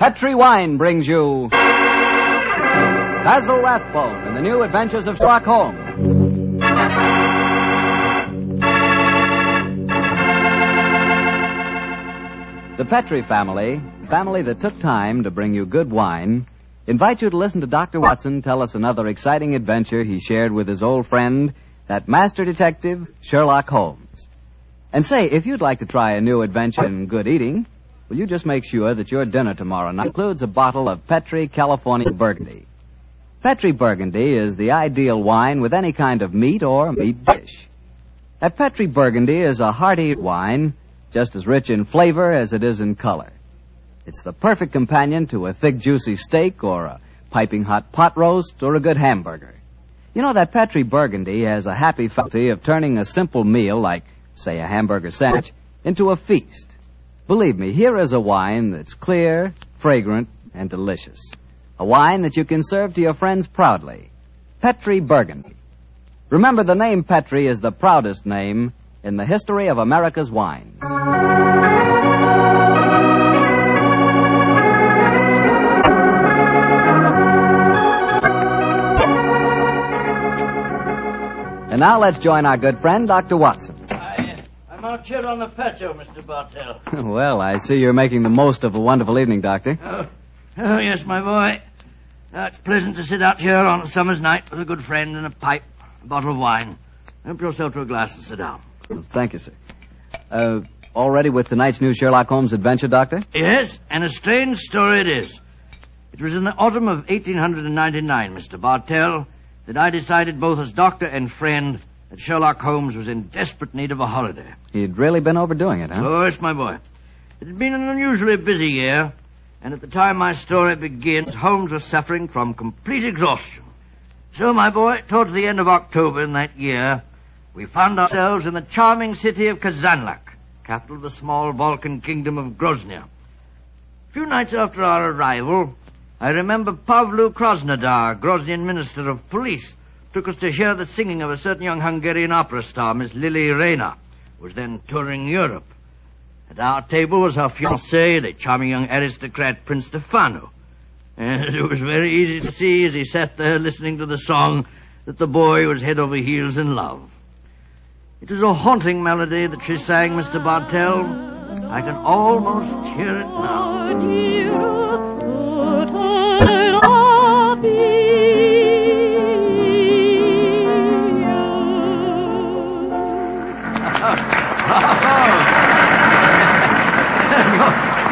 Petri Wine brings you Basil Rathbone and the New Adventures of Sherlock Holmes. The Petri family, family that took time to bring you good wine, invite you to listen to Dr. Watson tell us another exciting adventure he shared with his old friend, that master detective, Sherlock Holmes. And say, if you'd like to try a new adventure in good eating, will you just make sure that your dinner tomorrow night includes a bottle of Petri California Burgundy. Petri Burgundy is the ideal wine with any kind of meat or meat dish. That Petri Burgundy is a hearty wine, just as rich in flavor as it is in color. It's the perfect companion to a thick, juicy steak or a piping hot pot roast or a good hamburger. You know that Petri Burgundy has a happy faculty of turning a simple meal like, say, a hamburger sandwich into a feast. Believe me, here is a wine that's clear, fragrant, and delicious. A wine that you can serve to your friends proudly. Petri Burgundy. Remember, the name Petri is the proudest name in the history of America's wines. And now let's join our good friend, Dr. Watson. I'm out here on the patio, Mr. Bartell. well, I see you're making the most of a wonderful evening, Doctor. Oh, oh yes, my boy. Uh, it's pleasant to sit out here on a summer's night with a good friend and a pipe, a bottle of wine. Help yourself to a glass and sit down. Well, thank you, sir. Uh, all ready with tonight's new Sherlock Holmes adventure, Doctor? Yes, and a strange story it is. It was in the autumn of 1899, Mr. Bartell, that I decided both as doctor and friend that Sherlock Holmes was in desperate need of a holiday. He'd really been overdoing it, huh? Oh, yes, my boy. It had been an unusually busy year, and at the time my story begins, Holmes was suffering from complete exhaustion. So, my boy, towards the end of October in that year, we found ourselves in the charming city of Kazanlak, capital of the small Balkan kingdom of Groznia. A few nights after our arrival, I remember Pavlu Krasnodar, Groznian minister of police, took us to hear the singing of a certain young Hungarian opera star, Miss Lily Rayner, who was then touring Europe. At our table was her fiancé, the charming young aristocrat Prince Stefano. And it was very easy to see as he sat there listening to the song that the boy was head over heels in love. It was a haunting melody that she sang, Mr. Bartell. I can almost hear it now.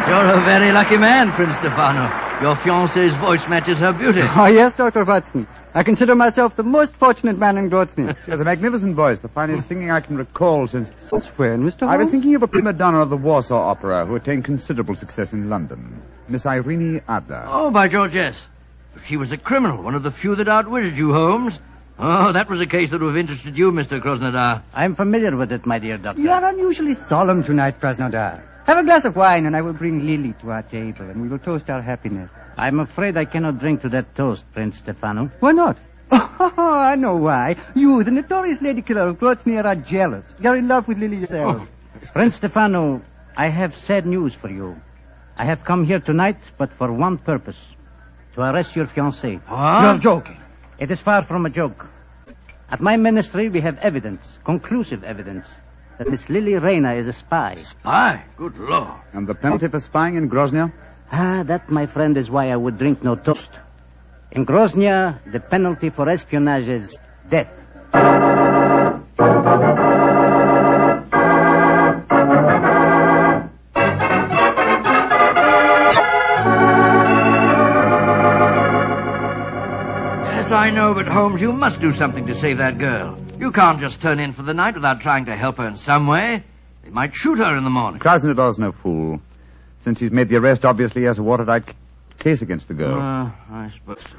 You're a very lucky man, Prince Stefano. Your fiancée's voice matches her beauty. Oh, yes, Dr. Watson. I consider myself the most fortunate man in Grozny. She has a magnificent voice, the finest oh. singing I can recall since. Since when, Mr. I was thinking of a prima donna of the Warsaw Opera who attained considerable success in London, Miss Irene Adler. Oh, by George, yes. She was a criminal, one of the few that outwitted you, Holmes. Oh, that was a case that would have interested you, Mr. Krasnodar. I'm familiar with it, my dear doctor. You are unusually solemn tonight, Krasnodar. Have a glass of wine, and I will bring Lily to our table, and we will toast our happiness. I'm afraid I cannot drink to that toast, Prince Stefano. Why not? Oh, I know why. You, the notorious lady killer of Grozny, are jealous. You're in love with Lily yourself. Oh, Prince Stefano, I have sad news for you. I have come here tonight, but for one purpose. To arrest your fiancée. What? You're joking. It is far from a joke. At my ministry, we have evidence, conclusive evidence, that Miss Lily Rayner is a spy. Spy? Good Lord. And the penalty for spying in Groznia? Ah, that, my friend, is why I would drink no toast. In Groznia, the penalty for espionage is death. I know, but Holmes, you must do something to save that girl. You can't just turn in for the night without trying to help her in some way. They might shoot her in the morning. Krasnodar's no fool. Since he's made the arrest, obviously he has a watertight c- case against the girl. Uh, I suppose so.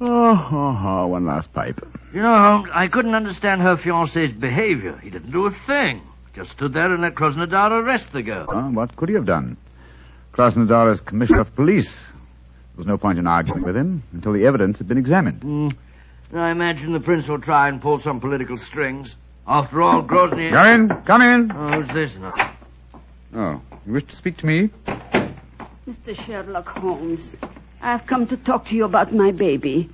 oh, oh, oh, one last pipe. You know, Holmes, I couldn't understand her fiancé's behavior. He didn't do a thing. Just stood there and let Krasnodar arrest the girl. Well, what could he have done? Krasnodar is commissioner of police. There was no point in arguing with him until the evidence had been examined. Mm. I imagine the prince will try and pull some political strings. After all, Grozny... Come in, come in. Oh, who's this now? Oh, you wish to speak to me? Mr. Sherlock Holmes, I've come to talk to you about my baby.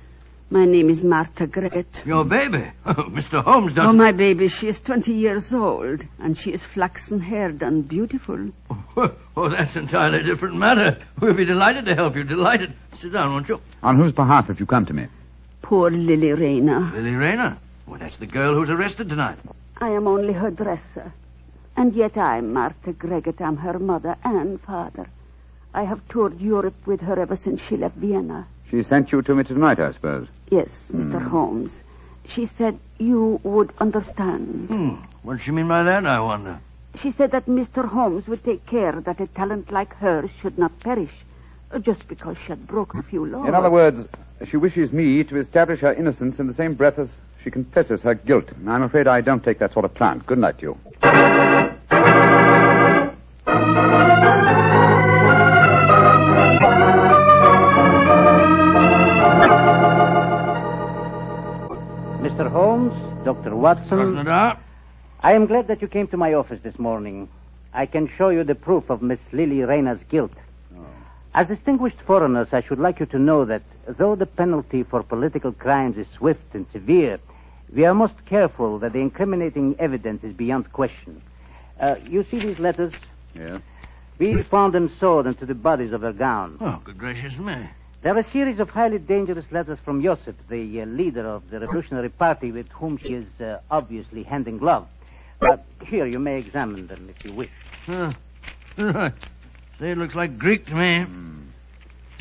My name is Martha Greggett. Your baby? Oh, Mr. Holmes Oh, doesn't... my baby, she is 20 years old, and she is flaxen haired and beautiful. Oh, that's an entirely different matter. We'll be delighted to help you. Delighted. Sit down, won't you? On whose behalf have you come to me? Poor Lily Rayner. Lily Rayner. Well, that's the girl who's arrested tonight. I am only her dresser. And yet I'm Martha Greggett. I'm her mother and father. I have toured Europe with her ever since she left Vienna. She sent you to me tonight, I suppose. Yes, Mr. Holmes. She said you would understand. Hmm. What does she mean by that, I wonder? She said that Mr. Holmes would take care that a talent like hers should not perish uh, just because she had broken a few laws. In other words, she wishes me to establish her innocence in the same breath as she confesses her guilt. I'm afraid I don't take that sort of plant. Good night to you. Dr. Watson, Krasnodar? I am glad that you came to my office this morning. I can show you the proof of Miss Lily Rayner's guilt. As distinguished foreigners, I should like you to know that though the penalty for political crimes is swift and severe, we are most careful that the incriminating evidence is beyond question. Uh, you see these letters? Yeah. We found them sewed into the bodies of her gown. Oh, good gracious me. They're a series of highly dangerous letters from Josip, the uh, leader of the Revolutionary Party with whom she is uh, obviously hand in glove. Uh, here, you may examine them if you wish. Huh. Right. Say, it looks like Greek to me.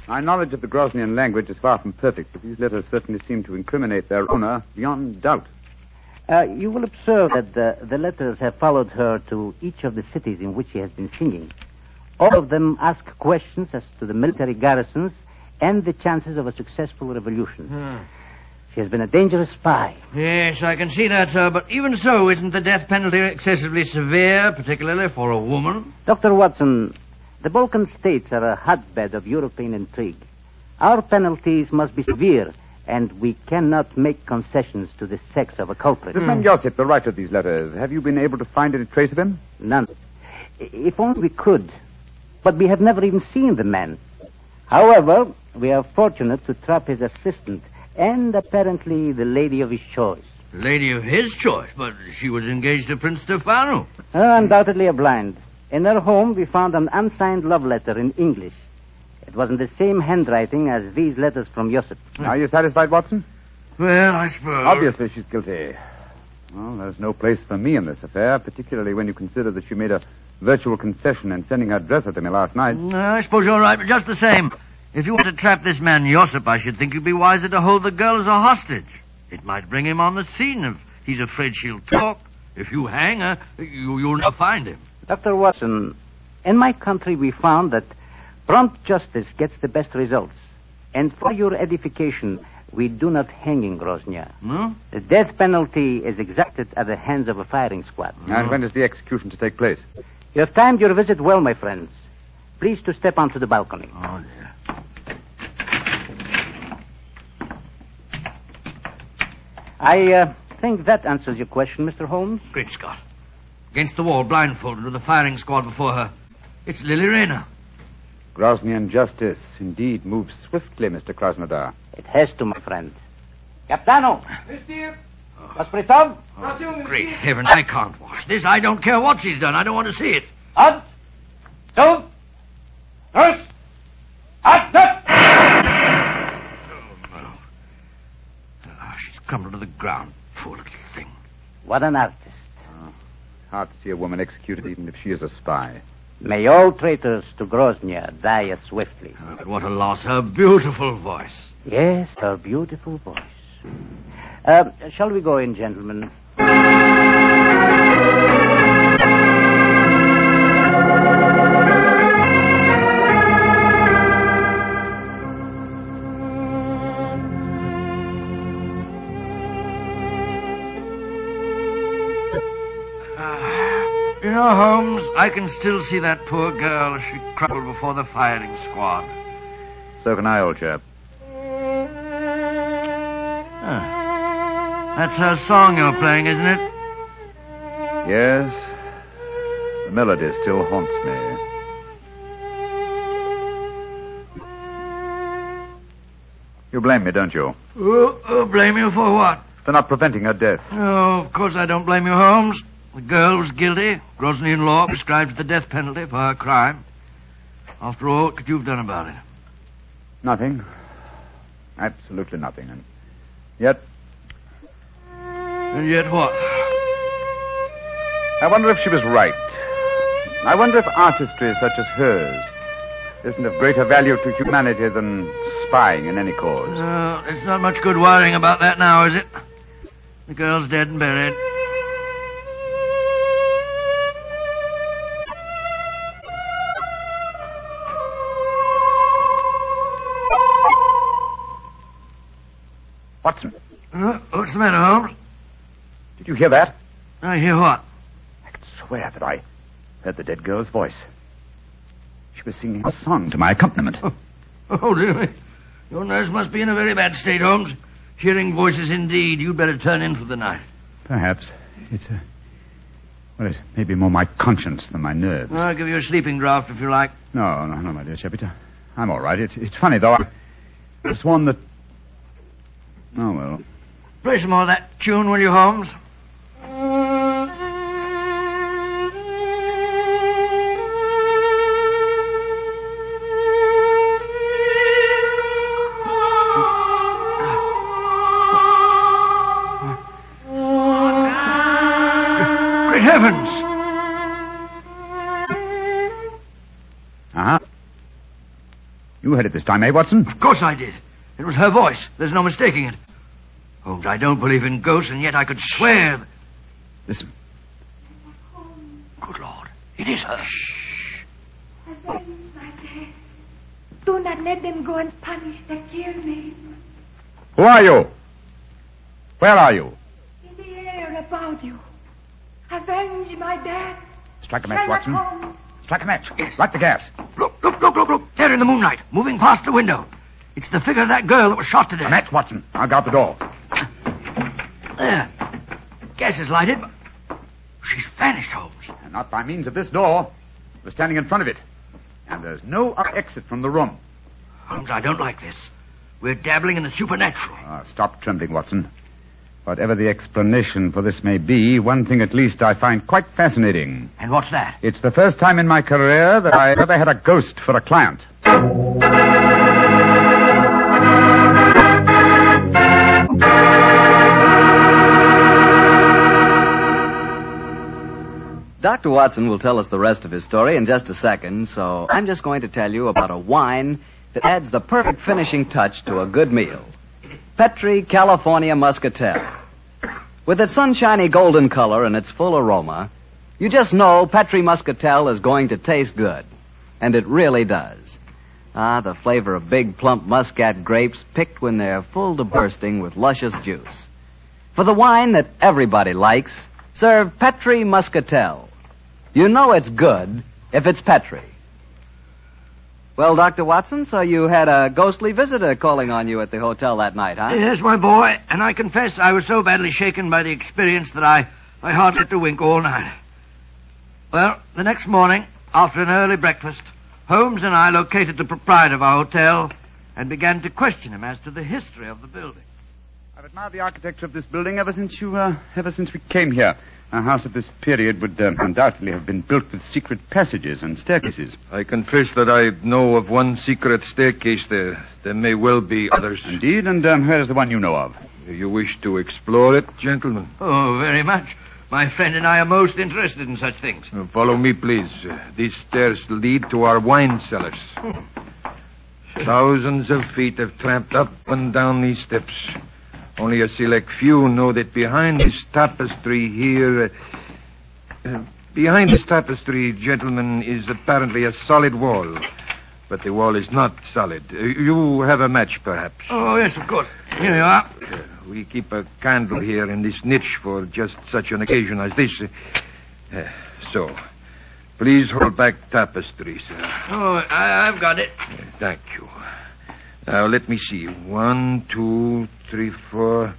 My knowledge of the Groznian language is far from perfect, but these letters certainly seem to incriminate their owner beyond doubt. Uh, you will observe that the, the letters have followed her to each of the cities in which she has been singing. All of them ask questions as to the military garrisons and the chances of a successful revolution. Hmm. She has been a dangerous spy. Yes, I can see that, sir. But even so, isn't the death penalty excessively severe, particularly for a woman? Dr. Watson, the Balkan states are a hotbed of European intrigue. Our penalties must be severe, and we cannot make concessions to the sex of a culprit. This man hmm. Josip, the writer of these letters, have you been able to find any trace of him? None. If only we could. But we have never even seen the man. However, we are fortunate to trap his assistant and apparently the lady of his choice. Lady of his choice, but she was engaged to Prince Stefano. Uh, undoubtedly a blind. In her home, we found an unsigned love letter in English. It was in the same handwriting as these letters from Josip. Are you satisfied, Watson? Well, I suppose. Obviously, she's guilty. Well, there's no place for me in this affair, particularly when you consider that she made a virtual confession and sending her dresser to me last night. Uh, I suppose you're right, but just the same. If you want to trap this man Josip, I should think you'd be wiser to hold the girl as a hostage. It might bring him on the scene if he's afraid she'll talk. If you hang her, you, you'll never find him. Dr. Watson, in my country, we found that prompt justice gets the best results. And for your edification, we do not hang in Groznia. No? The death penalty is exacted at the hands of a firing squad. And when is the execution to take place? You have timed your visit well, my friends. Please to step onto the balcony. Oh, dear. I uh, think that answers your question, Mr. Holmes. Great Scott. Against the wall, blindfolded, with a firing squad before her. It's Lily Rayner. Groznian justice indeed moves swiftly, Mr. Krasnodar. It has to, my friend. Capitano! Uh-huh. Hospritov! Great heaven, I can't watch this. I don't care what she's done. I don't want to see it. Up! Two! Nurse! Up! Up! Ah, she's crumbled to the ground. Poor little thing. What an artist. Ah, hard to see a woman executed even if she is a spy. May all traitors to Groznia die swiftly. Oh, but what a loss. Her beautiful voice. Yes, her beautiful voice. Uh, shall we go in, gentlemen? You know, Holmes, I can still see that poor girl as she crumpled before the firing squad. So can I, old chap. That's her song you're playing, isn't it? Yes. The melody still haunts me. You blame me, don't you? Oh, oh, blame you for what? For not preventing her death. Oh, of course I don't blame you, Holmes. The girl was guilty. Groznian law prescribes the death penalty for her crime. After all, what could you have done about it? Nothing. Absolutely nothing. And yet, and yet what? I wonder if she was right. I wonder if artistry such as hers isn't of greater value to humanity than spying in any cause. Uh, it's not much good worrying about that now, is it? The girl's dead and buried. Watson, Uh, what's the matter, Holmes? Did you hear that? I hear what? I could swear that I heard the dead girl's voice. She was singing a song to my accompaniment. Oh, oh dear me. Your nerves must be in a very bad state, Holmes. Hearing voices indeed. You'd better turn in for the night. Perhaps. It's a. Well, it may be more my conscience than my nerves. I'll give you a sleeping draught if you like. No, no, no, my dear Shepita. I'm all right. It, it's funny, though. I, I sworn that. Oh, well. Play some more of that tune, will you, Holmes? Great heavens! Uh huh. You heard it this time, eh, Watson? Of course I did. It was her voice. There's no mistaking it. Holmes, I don't believe in ghosts, and yet I could swear. that- Listen. Good Lord, it is her. Shh. Do not let them go and punish the kill me. Who are you? Where are you? In the air about you. Avenge my death. Strike a match, Sherlock Watson. Holmes. Strike a match. Yes. Light the gas. Look, look, look, look, look. There in the moonlight, moving past the window. It's the figure of that girl that was shot to A death. match, Watson. I'll guard the door. There. Gas is lighted. but She's vanished, Holmes. And not by means of this door. We're standing in front of it. And there's no other exit from the room. Holmes, I don't like this. We're dabbling in the supernatural. Ah, stop trembling, Watson. Whatever the explanation for this may be, one thing at least I find quite fascinating. And what's that? It's the first time in my career that I ever had a ghost for a client. Dr. Watson will tell us the rest of his story in just a second, so I'm just going to tell you about a wine that adds the perfect finishing touch to a good meal. Petri California Muscatel. With its sunshiny golden color and its full aroma, you just know Petri Muscatel is going to taste good. And it really does. Ah, the flavor of big plump muscat grapes picked when they're full to bursting with luscious juice. For the wine that everybody likes, serve Petri Muscatel. You know it's good if it's Petri. Well, Dr. Watson, so you had a ghostly visitor calling on you at the hotel that night, huh? Yes, my boy, and I confess I was so badly shaken by the experience that I, I hardly had to wink all night. Well, the next morning, after an early breakfast, Holmes and I located the proprietor of our hotel and began to question him as to the history of the building. I've admired the architecture of this building ever since you, uh, ever since we came here. A house of this period would uh, undoubtedly have been built with secret passages and staircases. I confess that I know of one secret staircase there. There may well be others. Indeed, and um, where is the one you know of? Do you wish to explore it, gentlemen? Oh, very much. My friend and I are most interested in such things. Uh, Follow me, please. Uh, These stairs lead to our wine cellars. Thousands of feet have tramped up and down these steps. Only a select few know that behind this tapestry here. Uh, uh, behind this tapestry, gentlemen, is apparently a solid wall. But the wall is not solid. Uh, you have a match, perhaps. Oh, yes, of course. Here you are. Uh, we keep a candle here in this niche for just such an occasion as this. Uh, so, please hold back tapestry, sir. Oh, I, I've got it. Thank you. Now, let me see. One, two, three, four.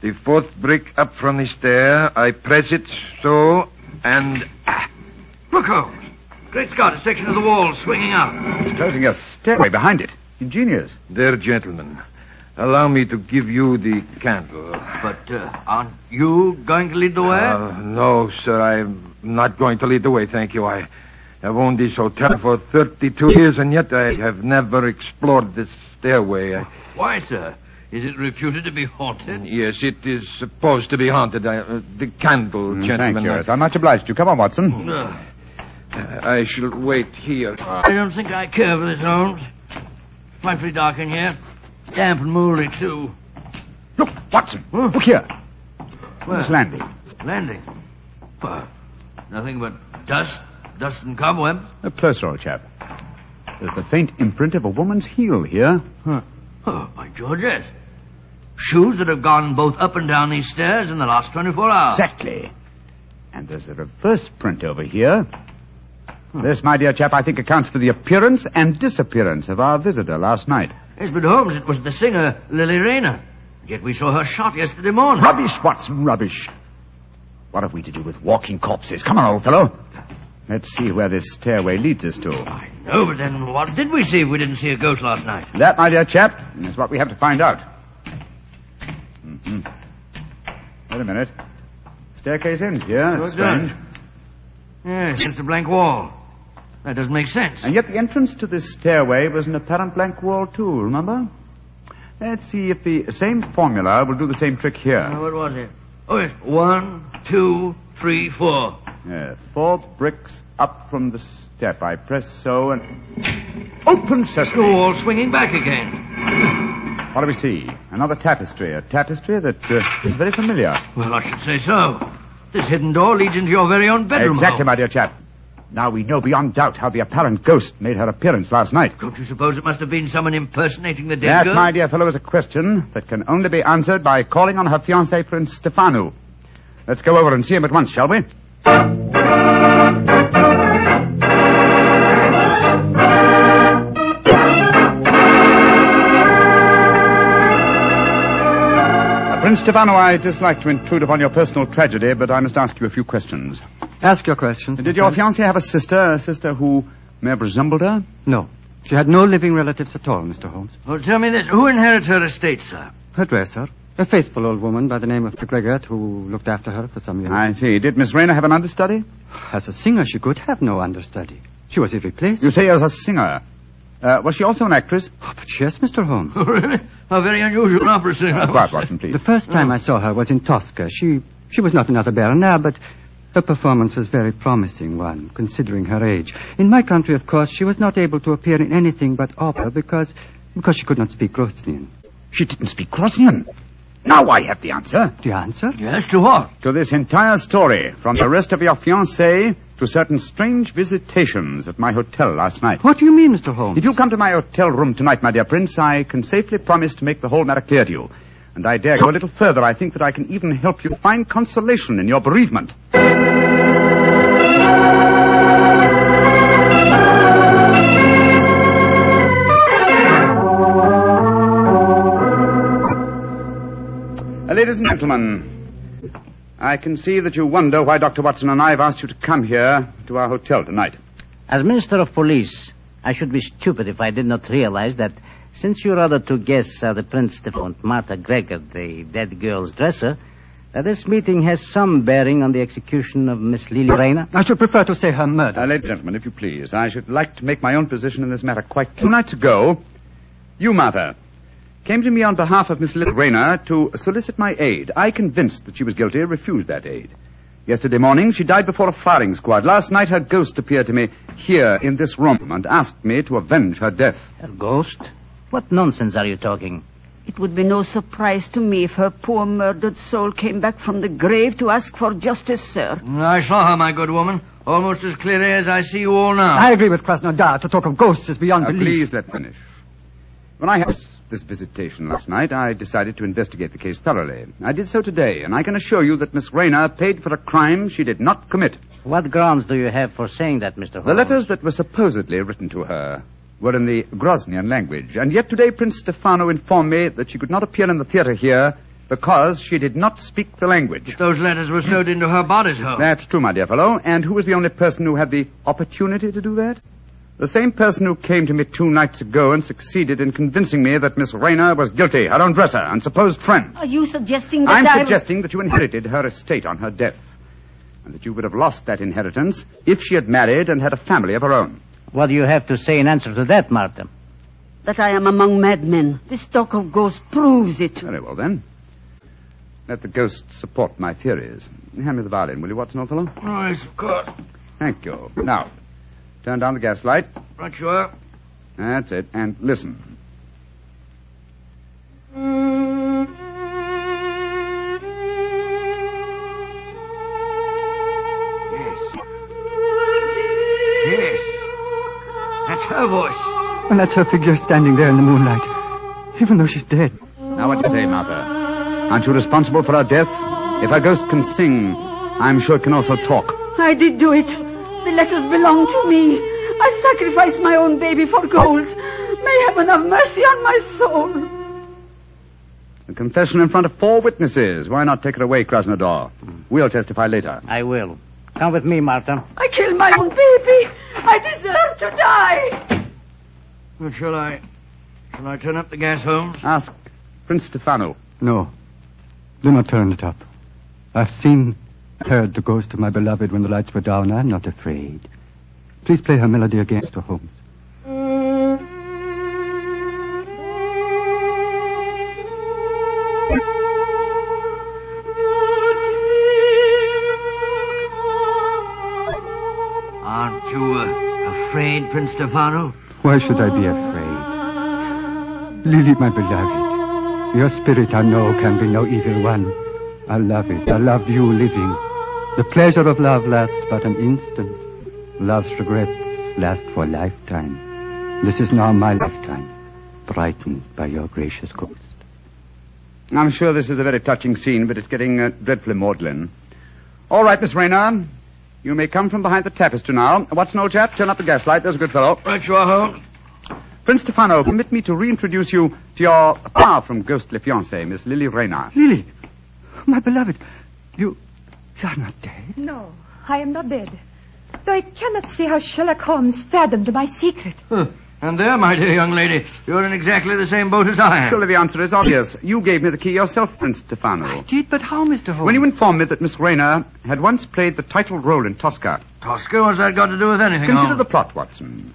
The fourth brick up from the stair. I press it so, and. Ah, Look, Holmes. Great Scott, a section of the wall swinging out. It's closing a stairway behind it. Ingenious. there, gentlemen. Allow me to give you the candle. But uh, aren't you going to lead the way? Uh, no, sir, I'm not going to lead the way, thank you. I have owned this hotel for 32 years, and yet I have never explored this stairway. I... Why, sir? Is it reputed to be haunted? Yes, it is supposed to be haunted. I, uh, the candle, Mm, gentlemen. Thank you. I- Yes, I'm much obliged to you. Come on, Watson. Uh, I shall wait here. I don't think I care for this, Holmes. Frightfully dark in here. Damp and mouldy, too. Look, Watson. Huh? Look here. Where? This landing. Landing. Well, nothing but dust, dust and cobwebs. A closer, old chap. There's the faint imprint of a woman's heel here. Oh, by George, yes. Shoes that have gone both up and down these stairs in the last 24 hours. Exactly. And there's a reverse print over here. This, my dear chap, I think accounts for the appearance and disappearance of our visitor last night. Yes, but Holmes, it was the singer, Lily Rayner. Yet we saw her shot yesterday morning. Rubbish, Watson, rubbish. What have we to do with walking corpses? Come on, old fellow. Let's see where this stairway leads us to. No, but then what did we see if we didn't see a ghost last night? That, my dear chap, is what we have to find out. Hmm Wait a minute. Staircase ends here. So That's it does. strange. Yes, against a blank wall. That doesn't make sense. And yet the entrance to this stairway was an apparent blank wall, too, remember? Let's see if the same formula will do the same trick Uh, here. what was it? Oh, yes. One, two, three, four. Yeah, four bricks up from the step. I press so and... Open The sesame! wall swinging back again. What do we see? Another tapestry. A tapestry that uh, is very familiar. Well, I should say so. This hidden door leads into your very own bedroom. exactly, my dear chap. Now we know beyond doubt how the apparent ghost made her appearance last night. Don't you suppose it must have been someone impersonating the dead That, girl? my dear fellow, is a question that can only be answered by calling on her fiancé, Prince Stefano. Let's go over and see him at once, shall we? Stefano, I dislike to intrude upon your personal tragedy, but I must ask you a few questions. Ask your questions. Did your fiancée have a sister, a sister who may have resembled her? No. She had no living relatives at all, Mr. Holmes. Well, tell me this. Who inherits her estate, sir? Her dresser, a faithful old woman by the name of Gregor, who looked after her for some years. I see. Did Miss Rayner have an understudy? As a singer, she could have no understudy. She was irreplaceable. You say as a singer. Uh, was she also an actress? Oh, but yes, Mr. Holmes. Oh, really? How very unusual an opera singer. Uh, quiet, Watson, please. The first time I saw her was in Tosca. She she was not another Bernhardt, but her performance was very promising one, considering her age. In my country, of course, she was not able to appear in anything but opera because because she could not speak Groznian. She didn't speak Groznian. Now I have the answer. The answer? Yes, to what? To this entire story, from the arrest of your fiancée to certain strange visitations at my hotel last night. What do you mean, Mr. Holmes? If you come to my hotel room tonight, my dear Prince, I can safely promise to make the whole matter clear to you. And I dare go a little further. I think that I can even help you find consolation in your bereavement. Uh, ladies and gentlemen, I can see that you wonder why Dr. Watson and I have asked you to come here to our hotel tonight. As Minister of Police, I should be stupid if I did not realize that since your other two guests are the Prince Stefan and Martha Gregor, the dead girl's dresser, that this meeting has some bearing on the execution of Miss Lily Rayner. I should prefer to say her murder. Uh, ladies and gentlemen, if you please, I should like to make my own position in this matter quite clear. Two nights ago, you, Martha, came to me on behalf of Miss Lily Rayner to solicit my aid. I, convinced that she was guilty, refused that aid. Yesterday morning, she died before a firing squad. Last night, her ghost appeared to me here in this room and asked me to avenge her death. Her ghost? What nonsense are you talking? It would be no surprise to me if her poor murdered soul came back from the grave to ask for justice, sir. Mm, I saw her, my good woman, almost as clearly as I see you all now. I agree with Krasnodar. To talk of ghosts is beyond Now, belief. please let me finish. When I had this visitation last night, I decided to investigate the case thoroughly. I did so today, and I can assure you that Miss Rayner paid for a crime she did not commit. What grounds do you have for saying that, Mr. Holmes? The letters that were supposedly written to her were in the Groznian language, and yet today Prince Stefano informed me that she could not appear in the theater here because she did not speak the language. Those letters were sewed into her bodice hole. That's true, my dear fellow. And who was the only person who had the opportunity to do that? The same person who came to me two nights ago and succeeded in convincing me that Miss Rayner was guilty, her own dresser and supposed friend. Are you suggesting that I'm I... suggesting that you inherited her estate on her death, and that you would have lost that inheritance if she had married and had a family of her own. What do you have to say in answer to that, Martha? That I am among madmen. This talk of ghosts proves it. Very well, then. Let the ghosts support my theories. Hand me the violin, will you, Watson, old fellow? Oh, yes, of course. Thank you. Now, turn down the gas light. Right you are. That's it. And listen. Yes. Yes. That's her voice. And that's her figure standing there in the moonlight. Even though she's dead. Now, what do you say, Martha? Aren't you responsible for her death? If a ghost can sing, I'm sure it can also talk. I did do it. The letters belong to me. I sacrificed my own baby for gold. May heaven have mercy on my soul. A confession in front of four witnesses. Why not take it away, Krasnodar? We'll testify later. I will. Come with me, Martha. I killed my own baby. I deserve to die. Well, shall I... Shall I turn up the gas, Holmes? Ask Prince Stefano. No. Do not turn it up. I've seen, heard the ghost of my beloved when the lights were down. I'm not afraid. Please play her melody again, Mr. Holmes. Aren't you uh, afraid, Prince Stefano? Why should I be afraid? Lily, my beloved, your spirit I know can be no evil one. I love it. I love you living. The pleasure of love lasts but an instant. Love's regrets last for a lifetime. This is now my lifetime, brightened by your gracious ghost. I'm sure this is a very touching scene, but it's getting uh, dreadfully maudlin. All right, Miss Rayner. You may come from behind the tapestry now. Watson, old chap, turn up the gaslight. There's a good fellow. Right you are, Holmes. Prince Stefano, permit me to reintroduce you to your far from ghostly fiancée, Miss Lily Rayner. Lily, my beloved, you, you are not dead. No, I am not dead. Though I cannot see how Sherlock Holmes fathomed my secret. Huh. And there, my dear young lady, you're in exactly the same boat as I am. Surely the answer is obvious. You gave me the key yourself, Prince Stefano. I Did, but how, Mr. Holmes? When you informed me that Miss Rayner had once played the title role in Tosca, Tosca, what's that got to do with anything? consider Holmes? the plot, Watson.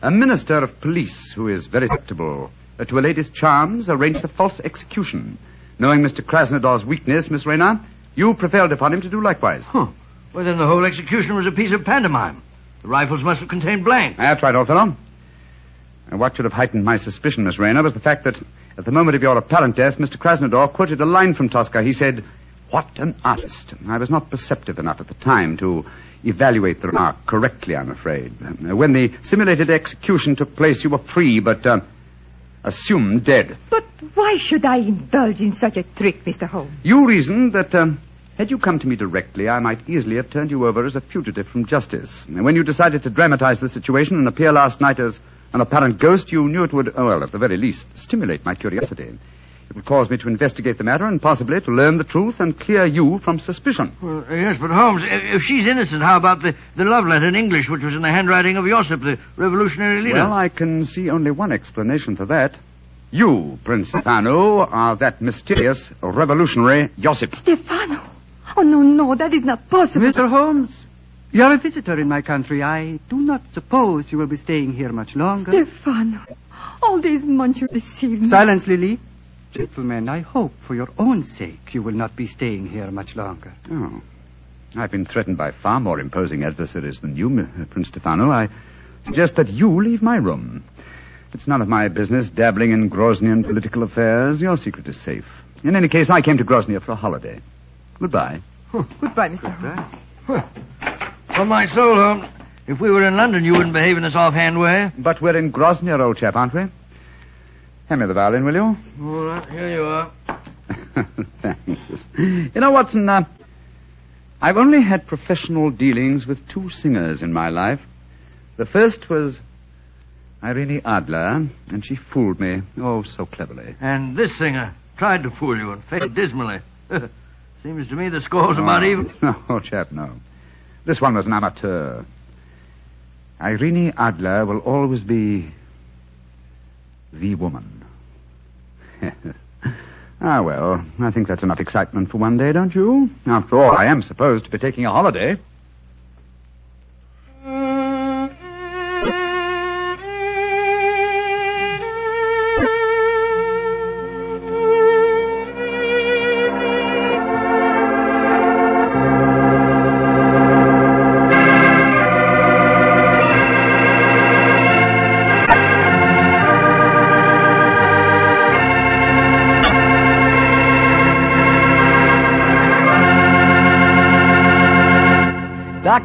A minister of police who is very susceptible uh, to a lady's charms arranged a false execution. Knowing Mr. Krasnodar's weakness, Miss Rayner, you prevailed upon him to do likewise. Huh. Well, then the whole execution was a piece of pantomime. The rifles must have contained blanks. That's right, old fellow. And what should have heightened my suspicion, Miss Rayner, was the fact that at the moment of your apparent death, Mr. Krasnodar quoted a line from Tosca. He said, What an artist. I was not perceptive enough at the time to evaluate the remark correctly, I'm afraid. When the simulated execution took place, you were free, but uh, assumed dead. But why should I indulge in such a trick, Mr. Holmes? You reasoned that um, had you come to me directly, I might easily have turned you over as a fugitive from justice. And when you decided to dramatize the situation and appear last night as an apparent ghost, you knew it would, oh, well, at the very least, stimulate my curiosity. It would cause me to investigate the matter and possibly to learn the truth and clear you from suspicion. Well, yes, but Holmes, if, if she's innocent, how about the, the love letter in English, which was in the handwriting of Josip, the revolutionary leader? Well, I can see only one explanation for that. You, Prince Stefano, are that mysterious revolutionary Josip. Stefano! Oh, no, no, that is not possible. Mr. Holmes, you are a visitor in my country. I do not suppose you will be staying here much longer. Stefano, all these months you deceived me. Silence, Lily. Gentlemen, I hope for your own sake you will not be staying here much longer. Oh. I've been threatened by far more imposing adversaries than you, uh, Prince Stefano. I suggest that you leave my room. It's none of my business dabbling in Groznian political affairs. Your secret is safe. In any case, I came to Groznia for a holiday. Goodbye. Goodbye, Mr. Holmes. On my soul, Holmes, if we were in London, you wouldn't behave in this offhand way. But we're in Groznia, old chap, aren't we? Hand me the violin, will you? All right, here you are. Thanks. You know, Watson, uh, I've only had professional dealings with two singers in my life. The first was Irene Adler, and she fooled me, oh, so cleverly. And this singer tried to fool you and failed dismally. Seems to me the score's about even. No, chap, no. This one was an amateur. Irene Adler will always be the woman. ah, well, I think that's enough excitement for one day, don't you? After all, I am supposed to be taking a holiday.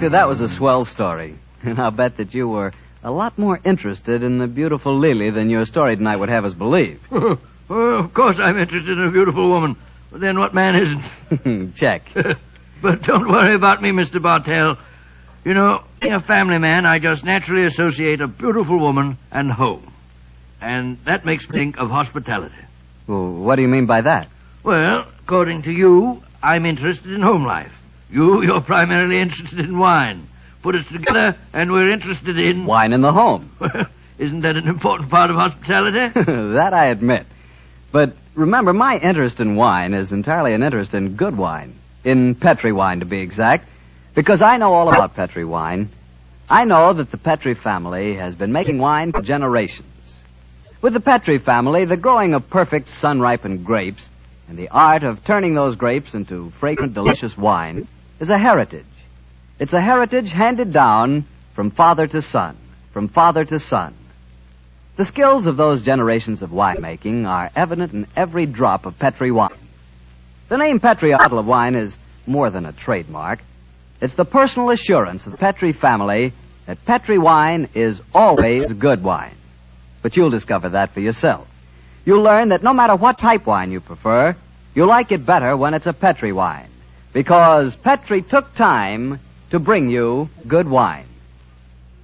Doctor, that was a swell story. And I'll bet that you were a lot more interested in the beautiful Lily than your story tonight would have us believe. well, oh, of course I'm interested in a beautiful woman. But then what man isn't? Check. but don't worry about me, Mr. Bartell. You know, being a family man, I just naturally associate a beautiful woman and home. And that makes me think of hospitality. Well, what do you mean by that? Well, according to you, I'm interested in home life. You, you're primarily interested in wine. Put us together, and we're interested in. Wine in the home. Isn't that an important part of hospitality? that I admit. But remember, my interest in wine is entirely an interest in good wine. In Petri wine, to be exact. Because I know all about Petri wine. I know that the Petri family has been making wine for generations. With the Petri family, the growing of perfect sun-ripened grapes and the art of turning those grapes into fragrant, delicious wine is a heritage. It's a heritage handed down from father to son, from father to son. The skills of those generations of winemaking are evident in every drop of Petri wine. The name Petri bottle of wine is more than a trademark. It's the personal assurance of the Petri family that Petri wine is always good wine. But you'll discover that for yourself. You'll learn that no matter what type wine you prefer, you'll like it better when it's a Petri wine because Petri took time to bring you good wine.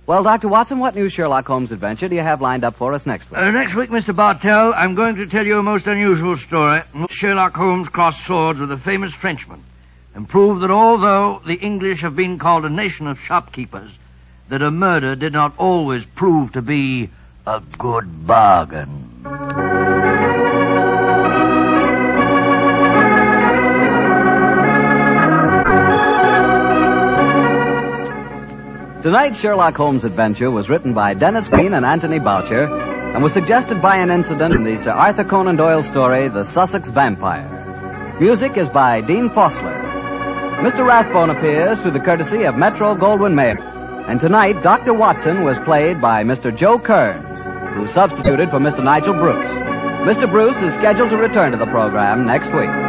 Well, Dr. Watson, what new Sherlock Holmes adventure do you have lined up for us next week? Uh, next week, Mr. Bartell, I'm going to tell you a most unusual story. Sherlock Holmes crossed swords with a famous Frenchman and proved that although the English have been called a nation of shopkeepers, that a murder did not always prove to be a good bargain. Tonight's Sherlock Holmes adventure was written by Denis Green and Anthony Boucher and was suggested by an incident in the Sir Arthur Conan Doyle story, The Sussex Vampire. Music is by Dean Fossler. Mr. Rathbone appears through the courtesy of Metro Goldwyn Mayer. And tonight, Dr. Watson was played by Mr. Joe Kearns, who substituted for Mr. Nigel Bruce. Mr. Bruce is scheduled to return to the program next week.